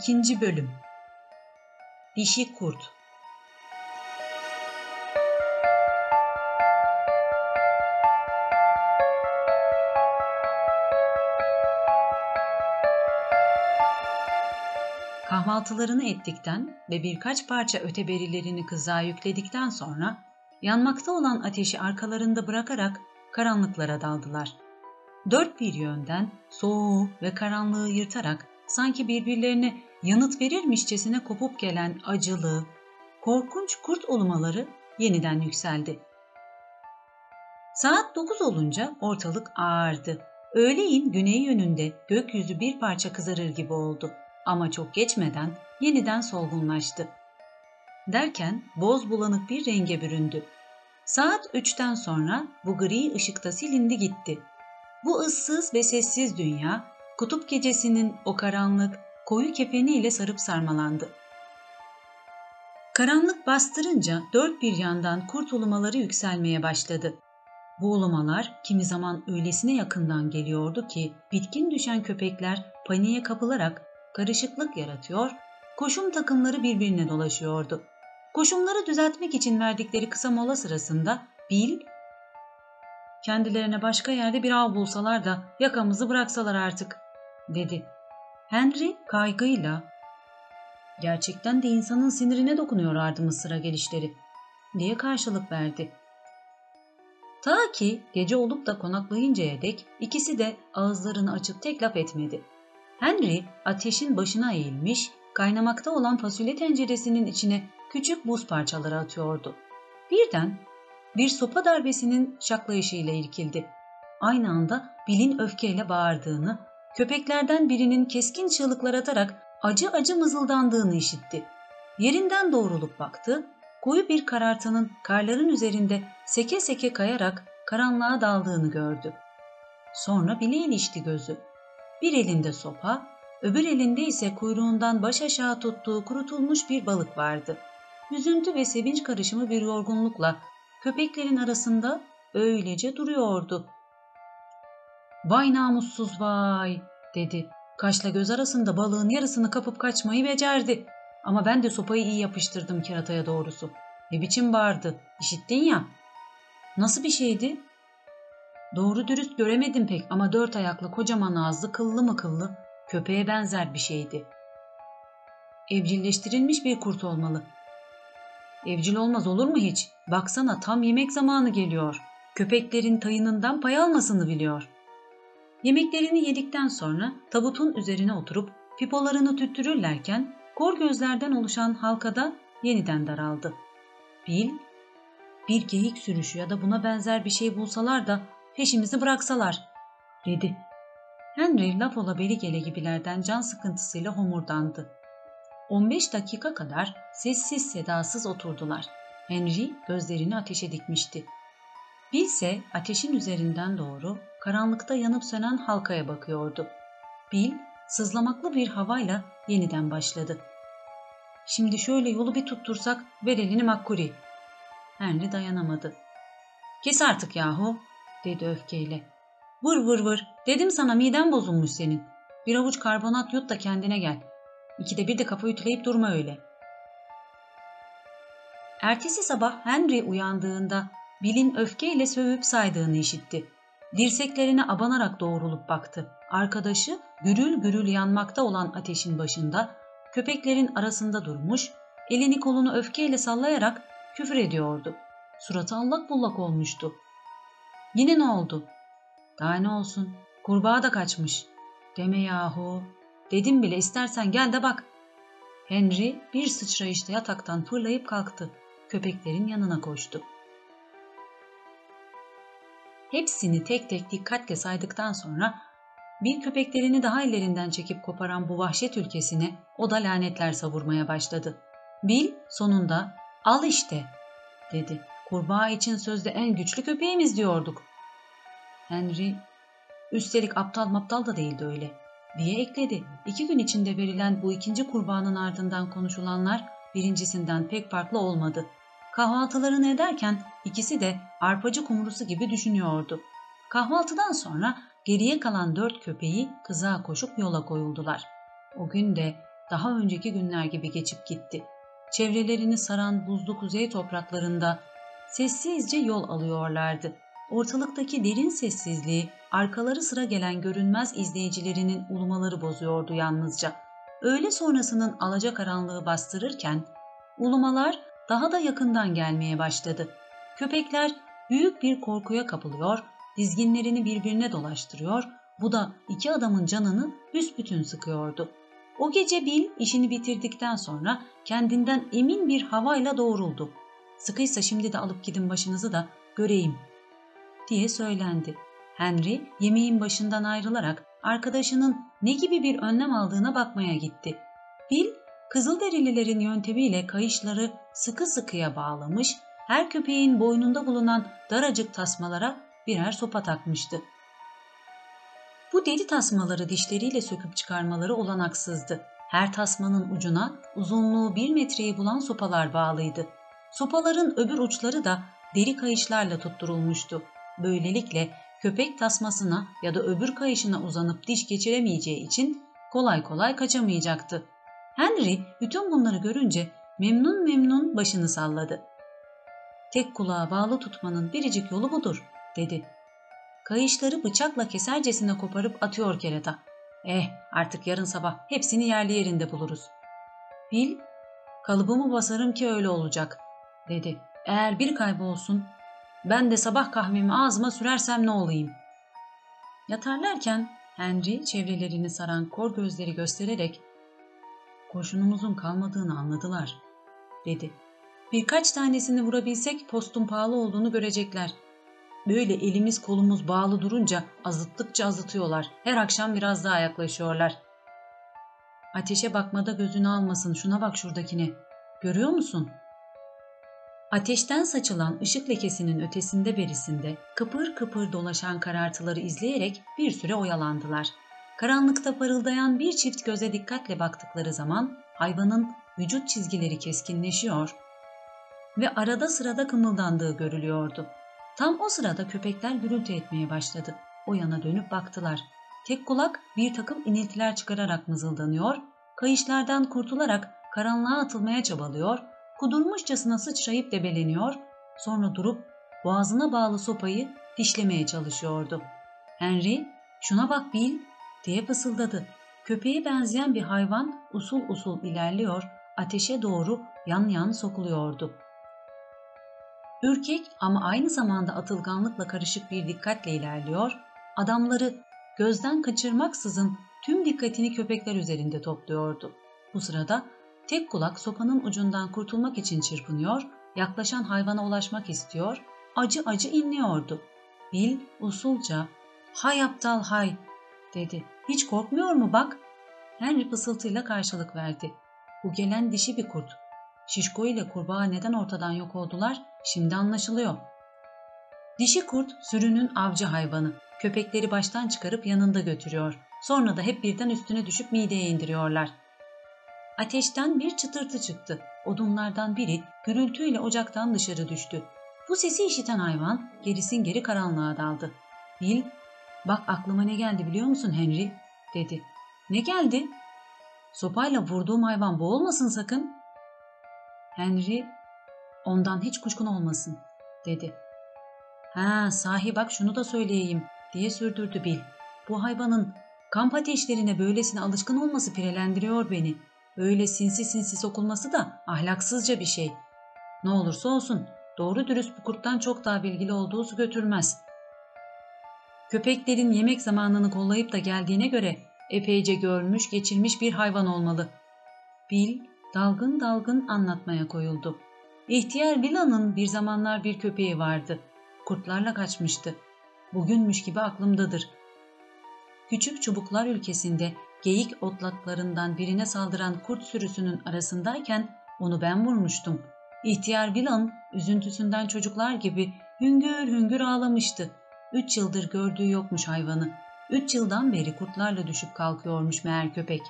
İkinci Bölüm Dişi Kurt Kahvaltılarını ettikten ve birkaç parça öteberilerini kızağa yükledikten sonra yanmakta olan ateşi arkalarında bırakarak karanlıklara daldılar. Dört bir yönden soğuğu ve karanlığı yırtarak sanki birbirlerine yanıt verirmişçesine kopup gelen acılı, korkunç kurt ulumaları yeniden yükseldi. Saat dokuz olunca ortalık ağardı. Öğleyin güney yönünde gökyüzü bir parça kızarır gibi oldu ama çok geçmeden yeniden solgunlaştı. Derken boz bulanık bir renge büründü. Saat üçten sonra bu gri ışıkta silindi gitti. Bu ıssız ve sessiz dünya, kutup gecesinin o karanlık, koyu kefeniyle sarıp sarmalandı. Karanlık bastırınca dört bir yandan kurt ulumaları yükselmeye başladı. Bu ulumalar kimi zaman öylesine yakından geliyordu ki bitkin düşen köpekler paniğe kapılarak karışıklık yaratıyor, koşum takımları birbirine dolaşıyordu. Koşumları düzeltmek için verdikleri kısa mola sırasında Bill, kendilerine başka yerde bir av bulsalar da yakamızı bıraksalar artık, dedi. Henry kaygıyla, gerçekten de insanın sinirine dokunuyor ardımız sıra gelişleri, diye karşılık verdi. Ta ki gece olup da konaklayıncaya dek ikisi de ağızlarını açıp tek laf etmedi. Henry ateşin başına eğilmiş, kaynamakta olan fasulye tenceresinin içine küçük buz parçaları atıyordu. Birden bir sopa darbesinin şaklayışıyla irkildi. Aynı anda Bill'in öfkeyle bağırdığını, köpeklerden birinin keskin çığlıklar atarak acı acı mızıldandığını işitti. Yerinden doğrulup baktı, koyu bir karartının karların üzerinde seke seke kayarak karanlığa daldığını gördü. Sonra bile ilişti gözü. Bir elinde sopa, öbür elinde ise kuyruğundan baş aşağı tuttuğu kurutulmuş bir balık vardı. Üzüntü ve sevinç karışımı bir yorgunlukla köpeklerin arasında öylece duruyordu. Vay namussuz vay dedi. Kaşla göz arasında balığın yarısını kapıp kaçmayı becerdi. Ama ben de sopayı iyi yapıştırdım kerataya doğrusu. Ne biçim bağırdı, işittin ya. Nasıl bir şeydi? Doğru dürüst göremedim pek ama dört ayaklı kocaman ağızlı kıllı mı kıllı köpeğe benzer bir şeydi. Evcilleştirilmiş bir kurt olmalı. Evcil olmaz olur mu hiç? Baksana tam yemek zamanı geliyor. Köpeklerin tayınından pay almasını biliyor. Yemeklerini yedikten sonra tabutun üzerine oturup pipolarını tüttürürlerken kor gözlerden oluşan halkada yeniden daraldı. Bil, bir geyik sürüşü ya da buna benzer bir şey bulsalar da peşimizi bıraksalar, dedi. Henry laf beri gele gibilerden can sıkıntısıyla homurdandı. 15 dakika kadar sessiz sedasız oturdular. Henry gözlerini ateşe dikmişti. Bill ise ateşin üzerinden doğru karanlıkta yanıp sönen halkaya bakıyordu. Bill sızlamaklı bir havayla yeniden başladı. Şimdi şöyle yolu bir tuttursak ver elini Makkuri. Henry dayanamadı. Kes artık yahu dedi öfkeyle. Vır vır vır dedim sana miden bozulmuş senin. Bir avuç karbonat yut da kendine gel. İkide bir de kafa ütüleyip durma öyle. Ertesi sabah Henry uyandığında Bill'in öfkeyle sövüp saydığını işitti. Dirseklerine abanarak doğrulup baktı. Arkadaşı gürül gürül yanmakta olan ateşin başında köpeklerin arasında durmuş, elini kolunu öfkeyle sallayarak küfür ediyordu. Suratı allak bullak olmuştu. Yine ne oldu? Daha ne olsun? Kurbağa da kaçmış. Deme yahu. Dedim bile istersen gel de bak. Henry bir sıçrayışta yataktan fırlayıp kalktı. Köpeklerin yanına koştu. Hepsini tek tek dikkatle saydıktan sonra bir köpeklerini daha ellerinden çekip koparan bu vahşet ülkesine o da lanetler savurmaya başladı. Bill sonunda al işte dedi. Kurbağa için sözde en güçlü köpeğimiz diyorduk. Henry, üstelik aptal maptal da değildi öyle diye ekledi. İki gün içinde verilen bu ikinci kurbağanın ardından konuşulanlar birincisinden pek farklı olmadı. Kahvaltılarını ederken ikisi de arpacı kumrusu gibi düşünüyordu. Kahvaltıdan sonra geriye kalan dört köpeği kıza koşup yola koyuldular. O gün de daha önceki günler gibi geçip gitti. Çevrelerini saran buzlu kuzey topraklarında sessizce yol alıyorlardı. Ortalıktaki derin sessizliği arkaları sıra gelen görünmez izleyicilerinin ulumaları bozuyordu yalnızca. Öğle sonrasının alacakaranlığı bastırırken ulumalar daha da yakından gelmeye başladı. Köpekler büyük bir korkuya kapılıyor, dizginlerini birbirine dolaştırıyor, bu da iki adamın canını büsbütün sıkıyordu. O gece Bill işini bitirdikten sonra kendinden emin bir havayla doğruldu. Sıkıysa şimdi de alıp gidin başınızı da göreyim diye söylendi. Henry yemeğin başından ayrılarak arkadaşının ne gibi bir önlem aldığına bakmaya gitti. Bill, Kızılderililerin yöntemiyle kayışları sıkı sıkıya bağlamış, her köpeğin boynunda bulunan daracık tasmalara birer sopa takmıştı. Bu deli tasmaları dişleriyle söküp çıkarmaları olanaksızdı. Her tasmanın ucuna uzunluğu bir metreyi bulan sopalar bağlıydı. Sopaların öbür uçları da deri kayışlarla tutturulmuştu. Böylelikle köpek tasmasına ya da öbür kayışına uzanıp diş geçiremeyeceği için kolay kolay kaçamayacaktı. Henry bütün bunları görünce memnun memnun başını salladı. Tek kulağa bağlı tutmanın biricik yolu budur, dedi. Kayışları bıçakla kesercesine koparıp atıyor kereta. Eh artık yarın sabah hepsini yerli yerinde buluruz. Bill, kalıbımı basarım ki öyle olacak, dedi. Eğer bir kaybolsun ben de sabah kahvemi ağzıma sürersem ne olayım? Yatarlarken Henry çevrelerini saran kor gözleri göstererek kurşunumuzun kalmadığını anladılar, dedi. Birkaç tanesini vurabilsek postun pahalı olduğunu görecekler. Böyle elimiz kolumuz bağlı durunca azıttıkça azıtıyorlar. Her akşam biraz daha yaklaşıyorlar. Ateşe bakmada gözünü almasın. Şuna bak şuradakine. Görüyor musun? Ateşten saçılan ışık lekesinin ötesinde berisinde kıpır kıpır dolaşan karartıları izleyerek bir süre oyalandılar. Karanlıkta parıldayan bir çift göze dikkatle baktıkları zaman hayvanın vücut çizgileri keskinleşiyor ve arada sırada kımıldandığı görülüyordu. Tam o sırada köpekler gürültü etmeye başladı. O yana dönüp baktılar. Tek kulak bir takım iniltiler çıkararak mızıldanıyor, kayışlardan kurtularak karanlığa atılmaya çabalıyor, kudurmuşçasına sıçrayıp debeleniyor, sonra durup boğazına bağlı sopayı dişlemeye çalışıyordu. Henry, şuna bak Bill diye fısıldadı. Köpeğe benzeyen bir hayvan usul usul ilerliyor, ateşe doğru yan yan sokuluyordu. Ürkek ama aynı zamanda atılganlıkla karışık bir dikkatle ilerliyor, adamları gözden kaçırmaksızın tüm dikkatini köpekler üzerinde topluyordu. Bu sırada tek kulak sopanın ucundan kurtulmak için çırpınıyor, yaklaşan hayvana ulaşmak istiyor, acı acı inliyordu. Bill usulca ''Hay aptal hay'' dedi. ''Hiç korkmuyor mu bak?'' Henry fısıltıyla karşılık verdi. Bu gelen dişi bir kurt. Şişko ile kurbağa neden ortadan yok oldular şimdi anlaşılıyor. Dişi kurt sürünün avcı hayvanı. Köpekleri baştan çıkarıp yanında götürüyor. Sonra da hep birden üstüne düşüp mideye indiriyorlar. Ateşten bir çıtırtı çıktı. Odunlardan biri gürültüyle ocaktan dışarı düştü. Bu sesi işiten hayvan gerisin geri karanlığa daldı. Bill, bak aklıma ne geldi biliyor musun Henry? dedi. Ne geldi? Sopayla vurduğum hayvan boğulmasın sakın. Henry, ondan hiç kuşkun olmasın, dedi. Ha sahi bak şunu da söyleyeyim, diye sürdürdü Bill. Bu hayvanın kamp ateşlerine böylesine alışkın olması pirelendiriyor beni. Öyle sinsi sinsi sokulması da ahlaksızca bir şey. Ne olursa olsun doğru dürüst bu kurttan çok daha bilgili olduğu su götürmez. Köpeklerin yemek zamanını kollayıp da geldiğine göre epeyce görmüş geçirmiş bir hayvan olmalı. Bill dalgın dalgın anlatmaya koyuldu. İhtiyar Vila'nın bir zamanlar bir köpeği vardı. Kurtlarla kaçmıştı. Bugünmüş gibi aklımdadır. Küçük çubuklar ülkesinde geyik otlaklarından birine saldıran kurt sürüsünün arasındayken onu ben vurmuştum. İhtiyar Vilan üzüntüsünden çocuklar gibi hüngür hüngür ağlamıştı. Üç yıldır gördüğü yokmuş hayvanı. Üç yıldan beri kurtlarla düşüp kalkıyormuş meğer köpek.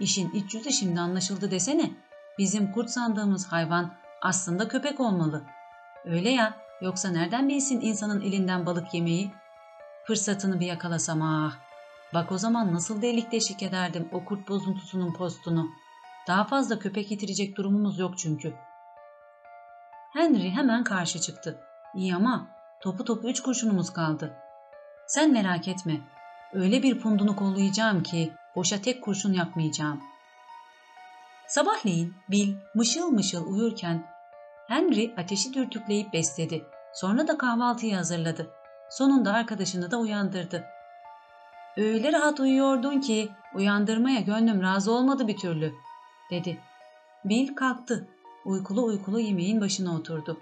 İşin iç yüzü şimdi anlaşıldı desene. Bizim kurt sandığımız hayvan aslında köpek olmalı. Öyle ya, yoksa nereden bilsin insanın elinden balık yemeyi? Fırsatını bir yakalasam ah. Bak o zaman nasıl delik deşik ederdim o kurt bozuntusunun postunu. Daha fazla köpek getirecek durumumuz yok çünkü. Henry hemen karşı çıktı. İyi ama topu topu üç kurşunumuz kaldı. Sen merak etme. Öyle bir pundunu kollayacağım ki boşa tek kurşun yapmayacağım. Sabahleyin Bill mışıl mışıl uyurken Henry ateşi dürtükleyip besledi. Sonra da kahvaltıyı hazırladı. Sonunda arkadaşını da uyandırdı. Öyle rahat uyuyordun ki uyandırmaya gönlüm razı olmadı bir türlü, dedi. Bill kalktı. Uykulu uykulu yemeğin başına oturdu.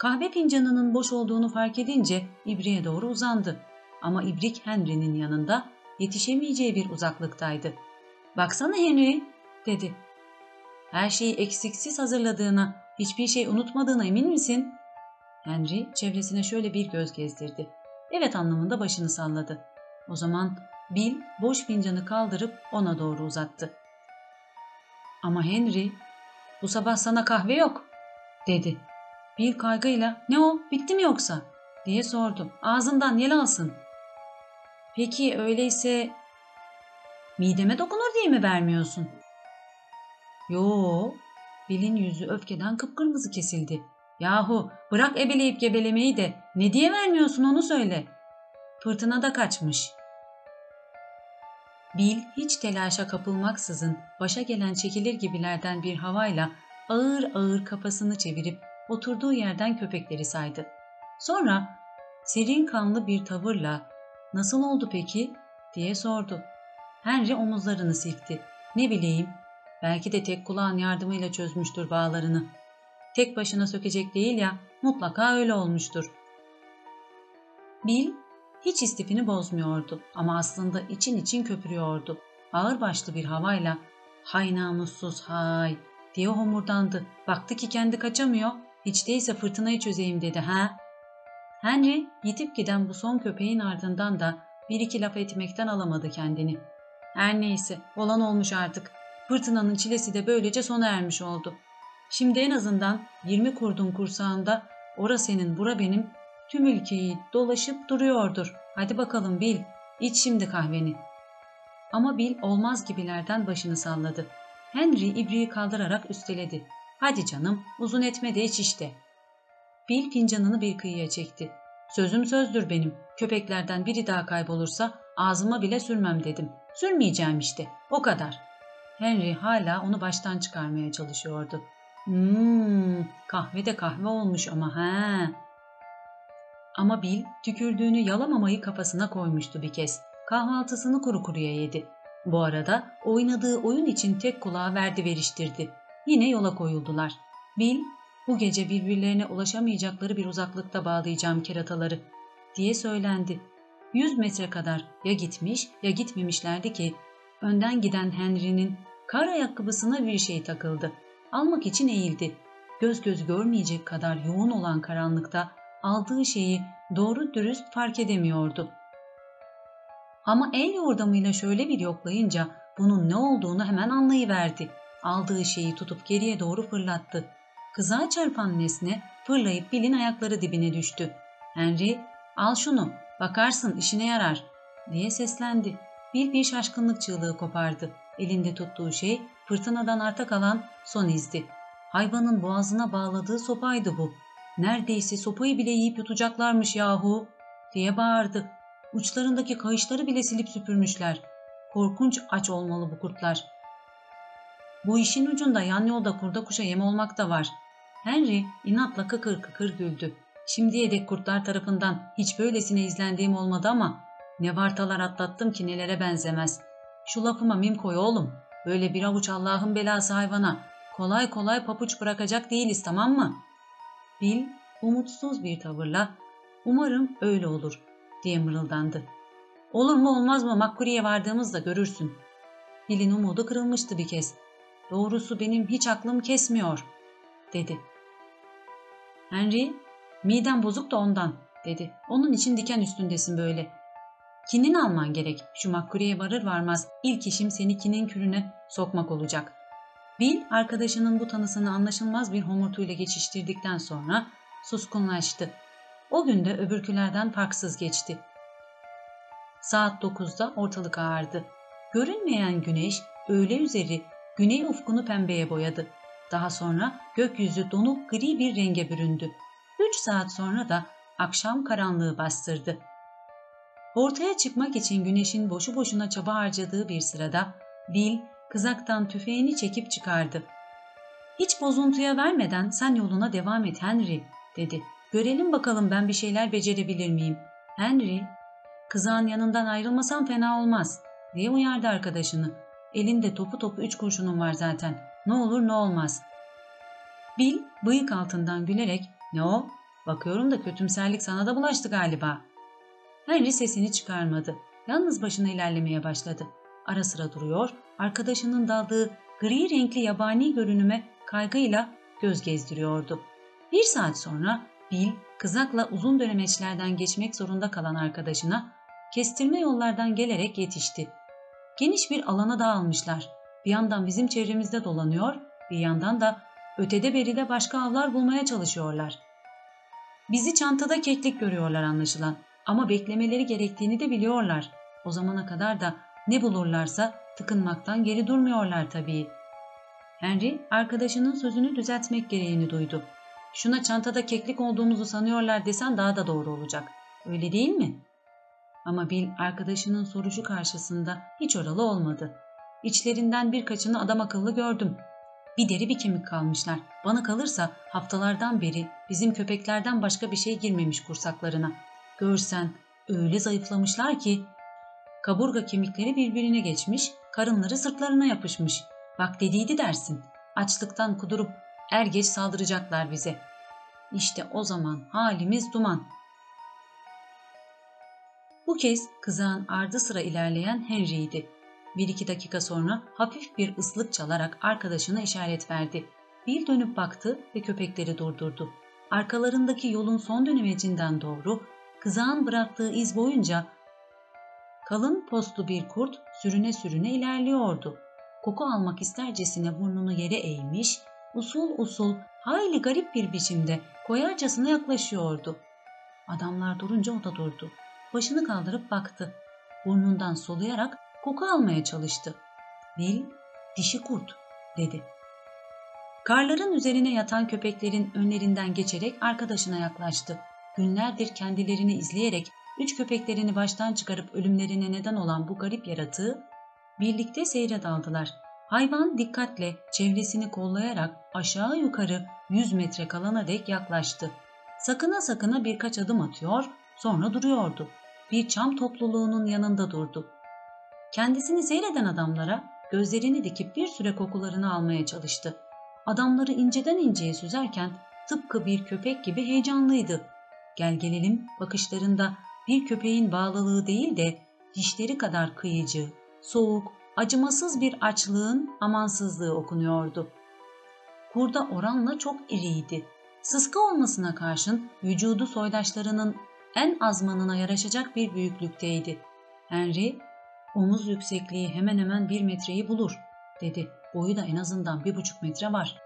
Kahve fincanının boş olduğunu fark edince ibriğe doğru uzandı. Ama ibrik Henry'nin yanında yetişemeyeceği bir uzaklıktaydı. Baksana Henry, dedi. Her şeyi eksiksiz hazırladığına, hiçbir şey unutmadığına emin misin? Henry çevresine şöyle bir göz gezdirdi. Evet anlamında başını salladı. O zaman Bill boş fincanı kaldırıp ona doğru uzattı. Ama Henry, bu sabah sana kahve yok, dedi. Bill kaygıyla, ne o, bitti mi yoksa, diye sordu. Ağzından yel alsın. Peki öyleyse mideme dokunur diye mi vermiyorsun? Yo, Bill'in yüzü öfkeden kıpkırmızı kesildi. Yahu bırak ebeleyip gebelemeyi de ne diye vermiyorsun onu söyle. Fırtına da kaçmış. Bill hiç telaşa kapılmaksızın başa gelen çekilir gibilerden bir havayla ağır ağır kafasını çevirip oturduğu yerden köpekleri saydı. Sonra serin kanlı bir tavırla ''Nasıl oldu peki?'' diye sordu. Henry omuzlarını silkti. ''Ne bileyim, belki de tek kulağın yardımıyla çözmüştür bağlarını. Tek başına sökecek değil ya, mutlaka öyle olmuştur.'' Bill hiç istifini bozmuyordu ama aslında için için köpürüyordu. Ağırbaşlı bir havayla ''Hay namussuz hay!'' diye homurdandı. Baktı ki kendi kaçamıyor. Hiç değilse fırtınayı çözeyim dedi ha. Henry yitip giden bu son köpeğin ardından da bir iki laf etmekten alamadı kendini. Her neyse olan olmuş artık. Fırtınanın çilesi de böylece sona ermiş oldu. Şimdi en azından 20 kurdun kursağında ora senin bura benim tüm ülkeyi dolaşıp duruyordur. Hadi bakalım Bil, iç şimdi kahveni. Ama Bil olmaz gibilerden başını salladı. Henry ibriği kaldırarak üsteledi. Hadi canım uzun etme de iç işte. Bil fincanını bir kıyıya çekti. Sözüm sözdür benim. Köpeklerden biri daha kaybolursa ağzıma bile sürmem dedim. Sürmeyeceğim işte. O kadar. Henry hala onu baştan çıkarmaya çalışıyordu. Hmm, kahve de kahve olmuş ama ha. Ama Bill tükürdüğünü yalamamayı kafasına koymuştu bir kez. Kahvaltısını kuru kuruya yedi. Bu arada oynadığı oyun için tek kulağı verdi veriştirdi. Yine yola koyuldular. Bill, bu gece birbirlerine ulaşamayacakları bir uzaklıkta bağlayacağım kerataları diye söylendi. Yüz metre kadar ya gitmiş ya gitmemişlerdi ki önden giden Henry'nin kar ayakkabısına bir şey takıldı. Almak için eğildi. Göz göz görmeyecek kadar yoğun olan karanlıkta aldığı şeyi doğru dürüst fark edemiyordu. Ama el yordamıyla şöyle bir yoklayınca bunun ne olduğunu hemen anlayıverdi. Aldığı şeyi tutup geriye doğru fırlattı. Kızağa çarpan nesne fırlayıp Bill'in ayakları dibine düştü. Henry, al şunu, bakarsın işine yarar, diye seslendi. Bill bir şaşkınlık çığlığı kopardı. Elinde tuttuğu şey fırtınadan arta kalan son izdi. Hayvanın boğazına bağladığı sopaydı bu. Neredeyse sopayı bile yiyip yutacaklarmış yahu, diye bağırdı. Uçlarındaki kayışları bile silip süpürmüşler. Korkunç aç olmalı bu kurtlar. Bu işin ucunda yan yolda kurda kuşa yem olmak da var. Henry inatla kıkır kıkır güldü. Şimdiye dek kurtlar tarafından hiç böylesine izlendiğim olmadı ama ne vartalar atlattım ki nelere benzemez. Şu lafıma mim koy oğlum. Böyle bir avuç Allah'ın belası hayvana kolay kolay papuç bırakacak değiliz tamam mı? Bill umutsuz bir tavırla umarım öyle olur diye mırıldandı. Olur mu olmaz mı Makkuri'ye vardığımızda görürsün. Bill'in umudu kırılmıştı bir kez. Doğrusu benim hiç aklım kesmiyor, dedi. Henry, midem bozuk da ondan, dedi. Onun için diken üstündesin böyle. Kinin alman gerek. Şu Makkuri'ye varır varmaz ilk işim seni kinin kürüne sokmak olacak. Bill, arkadaşının bu tanısını anlaşılmaz bir homurtuyla geçiştirdikten sonra suskunlaştı. O gün de öbürkülerden farksız geçti. Saat 9'da ortalık ağardı. Görünmeyen güneş öğle üzeri güney ufkunu pembeye boyadı. Daha sonra gökyüzü donuk gri bir renge büründü. Üç saat sonra da akşam karanlığı bastırdı. Ortaya çıkmak için güneşin boşu boşuna çaba harcadığı bir sırada Bill kızaktan tüfeğini çekip çıkardı. Hiç bozuntuya vermeden sen yoluna devam et Henry dedi. Görelim bakalım ben bir şeyler becerebilir miyim? Henry, kızağın yanından ayrılmasan fena olmaz diye uyardı arkadaşını. Elinde topu topu üç kurşunun var zaten. Ne olur ne olmaz. Bill bıyık altından gülerek ne o? Bakıyorum da kötümserlik sana da bulaştı galiba. Henry sesini çıkarmadı. Yalnız başına ilerlemeye başladı. Ara sıra duruyor, arkadaşının daldığı gri renkli yabani görünüme kaygıyla göz gezdiriyordu. Bir saat sonra Bill, kızakla uzun dönemeçlerden geçmek zorunda kalan arkadaşına kestirme yollardan gelerek yetişti. Geniş bir alana dağılmışlar. Bir yandan bizim çevremizde dolanıyor, bir yandan da ötede beride başka avlar bulmaya çalışıyorlar. Bizi çantada keklik görüyorlar anlaşılan ama beklemeleri gerektiğini de biliyorlar. O zamana kadar da ne bulurlarsa tıkınmaktan geri durmuyorlar tabii. Henry arkadaşının sözünü düzeltmek gereğini duydu. Şuna çantada keklik olduğumuzu sanıyorlar desen daha da doğru olacak. Öyle değil mi? Ama Bill arkadaşının soruşu karşısında hiç oralı olmadı. İçlerinden birkaçını adam akıllı gördüm. Bir deri bir kemik kalmışlar. Bana kalırsa haftalardan beri bizim köpeklerden başka bir şey girmemiş kursaklarına. Görsen öyle zayıflamışlar ki kaburga kemikleri birbirine geçmiş, karınları sırtlarına yapışmış. Bak dediydi dersin. Açlıktan kudurup er geç saldıracaklar bize. İşte o zaman halimiz duman. Bu kez kızağın ardı sıra ilerleyen Henry'ydi. Bir iki dakika sonra hafif bir ıslık çalarak arkadaşına işaret verdi. Bir dönüp baktı ve köpekleri durdurdu. Arkalarındaki yolun son dönemecinden doğru kızağın bıraktığı iz boyunca kalın postlu bir kurt sürüne sürüne ilerliyordu. Koku almak istercesine burnunu yere eğmiş, usul usul hayli garip bir biçimde koyarcasına yaklaşıyordu. Adamlar durunca o da durdu. Başını kaldırıp baktı. Burnundan soluyarak koku almaya çalıştı. Bil, dişi kurt dedi. Karların üzerine yatan köpeklerin önlerinden geçerek arkadaşına yaklaştı. Günlerdir kendilerini izleyerek üç köpeklerini baştan çıkarıp ölümlerine neden olan bu garip yaratığı birlikte seyre daldılar. Hayvan dikkatle çevresini kollayarak aşağı yukarı 100 metre kalana dek yaklaştı. Sakına sakına birkaç adım atıyor, sonra duruyordu. Bir çam topluluğunun yanında durdu. Kendisini seyreden adamlara gözlerini dikip bir süre kokularını almaya çalıştı. Adamları inceden inceye süzerken tıpkı bir köpek gibi heyecanlıydı. Gel gelelim bakışlarında bir köpeğin bağlılığı değil de dişleri kadar kıyıcı, soğuk, acımasız bir açlığın amansızlığı okunuyordu. Kurda oranla çok iriydi. Sıska olmasına karşın vücudu soydaşlarının en azmanına yaraşacak bir büyüklükteydi. Henry, omuz yüksekliği hemen hemen bir metreyi bulur, dedi. Boyu da en azından bir buçuk metre var.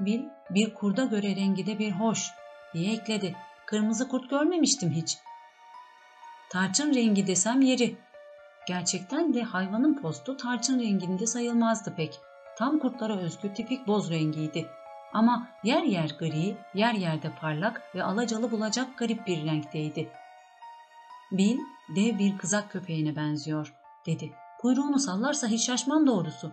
Bill, bir kurda göre rengi de bir hoş, diye ekledi. Kırmızı kurt görmemiştim hiç. Tarçın rengi desem yeri. Gerçekten de hayvanın postu tarçın renginde sayılmazdı pek. Tam kurtlara özgü tipik boz rengiydi. Ama yer yer gri, yer yerde parlak ve alacalı bulacak garip bir renkteydi. Bill, dev bir kızak köpeğine benziyor, dedi. Kuyruğunu sallarsa hiç şaşmam doğrusu.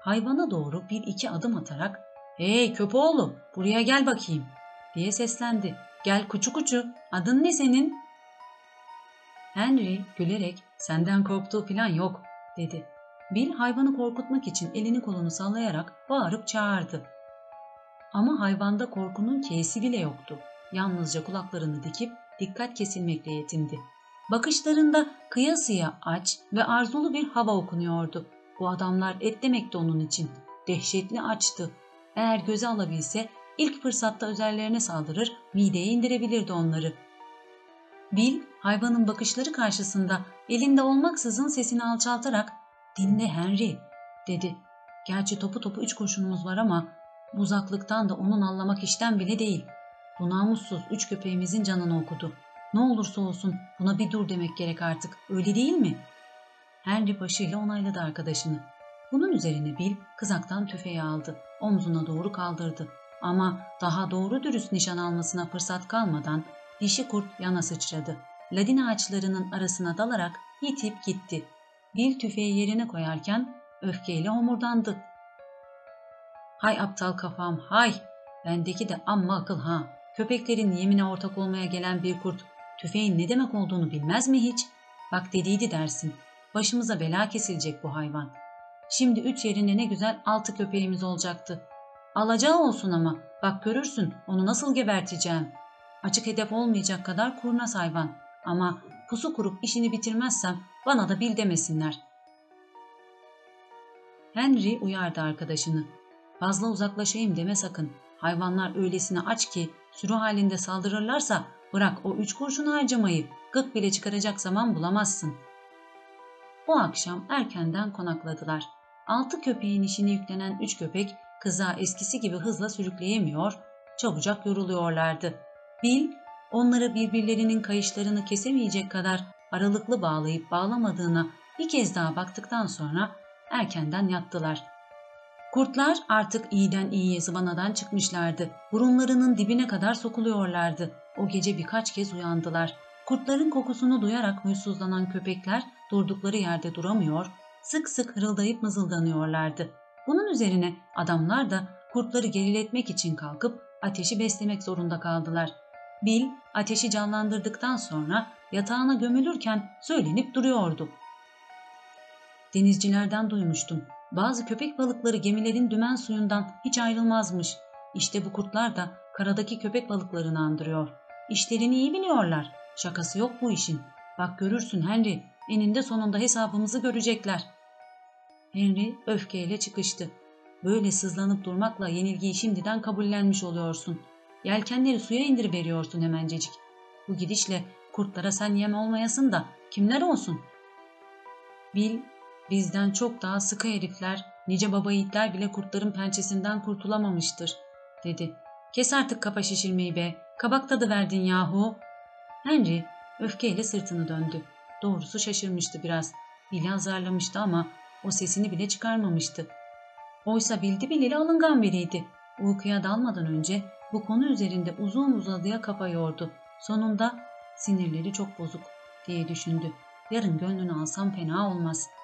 Hayvana doğru bir iki adım atarak, ''Hey köpoğlu, buraya gel bakayım.'' diye seslendi. ''Gel kuçu kuçu, adın ne senin?'' Henry gülerek, ''Senden korktuğu falan yok.'' dedi. Bill hayvanı korkutmak için elini kolunu sallayarak bağırıp çağırdı. Ama hayvanda korkunun keysi bile yoktu. Yalnızca kulaklarını dikip dikkat kesilmekle yetindi. Bakışlarında kıyasıya aç ve arzulu bir hava okunuyordu. Bu adamlar et demekti onun için. Dehşetli açtı. Eğer göze alabilse ilk fırsatta üzerlerine saldırır, mideye indirebilirdi onları. Bill, hayvanın bakışları karşısında elinde olmaksızın sesini alçaltarak ''Dinle Henry'' dedi. Gerçi topu topu üç kurşunumuz var ama uzaklıktan da onun anlamak işten bile değil. Bu namussuz üç köpeğimizin canını okudu. Ne olursa olsun buna bir dur demek gerek artık. Öyle değil mi? Henry başıyla onayladı arkadaşını. Bunun üzerine Bil kızaktan tüfeği aldı. Omzuna doğru kaldırdı. Ama daha doğru dürüst nişan almasına fırsat kalmadan dişi kurt yana sıçradı. Ladin ağaçlarının arasına dalarak yitip gitti. Bil tüfeği yerine koyarken öfkeyle homurdandı. Hay aptal kafam hay! Bendeki de amma akıl ha. Köpeklerin yemine ortak olmaya gelen bir kurt tüfeğin ne demek olduğunu bilmez mi hiç? Bak dediydi dersin. Başımıza bela kesilecek bu hayvan. Şimdi üç yerinde ne güzel altı köpeğimiz olacaktı. Alacağı olsun ama bak görürsün onu nasıl geberteceğim. Açık hedef olmayacak kadar kurnaz hayvan. Ama pusu kurup işini bitirmezsem bana da bil demesinler. Henry uyardı arkadaşını. Fazla uzaklaşayım deme sakın. Hayvanlar öylesine aç ki sürü halinde saldırırlarsa bırak o üç kurşunu harcamayı gık bile çıkaracak zaman bulamazsın. O akşam erkenden konakladılar. Altı köpeğin işini yüklenen üç köpek kıza eskisi gibi hızla sürükleyemiyor, çabucak yoruluyorlardı. Bill onları birbirlerinin kayışlarını kesemeyecek kadar aralıklı bağlayıp bağlamadığına bir kez daha baktıktan sonra erkenden yattılar. Kurtlar artık iyiden iyiye zıvanadan çıkmışlardı. Burunlarının dibine kadar sokuluyorlardı. O gece birkaç kez uyandılar. Kurtların kokusunu duyarak huysuzlanan köpekler durdukları yerde duramıyor, sık sık hırıldayıp mızıldanıyorlardı. Bunun üzerine adamlar da kurtları geriletmek için kalkıp ateşi beslemek zorunda kaldılar. Bill ateşi canlandırdıktan sonra yatağına gömülürken söylenip duruyordu. Denizcilerden duymuştum. Bazı köpek balıkları gemilerin dümen suyundan hiç ayrılmazmış. İşte bu kurtlar da karadaki köpek balıklarını andırıyor. İşlerini iyi biliyorlar. Şakası yok bu işin. Bak görürsün Henry, eninde sonunda hesabımızı görecekler. Henry öfkeyle çıkıştı. Böyle sızlanıp durmakla yenilgiyi şimdiden kabullenmiş oluyorsun. Yelkenleri suya indiriveriyorsun hemencecik. Bu gidişle kurtlara sen yem olmayasın da kimler olsun? Bil, bizden çok daha sıkı herifler, nice baba yiğitler bile kurtların pençesinden kurtulamamıştır, dedi. Kes artık kafa şişirmeyi be, kabak tadı verdin yahu. Henry öfkeyle sırtını döndü. Doğrusu şaşırmıştı biraz. Bill'i azarlamıştı ama o sesini bile çıkarmamıştı. Oysa bildi bileli alıngan biriydi. Uykuya dalmadan önce bu konu üzerinde uzun uzadıya kafa yordu. Sonunda sinirleri çok bozuk diye düşündü. Yarın gönlünü alsam fena olmaz.''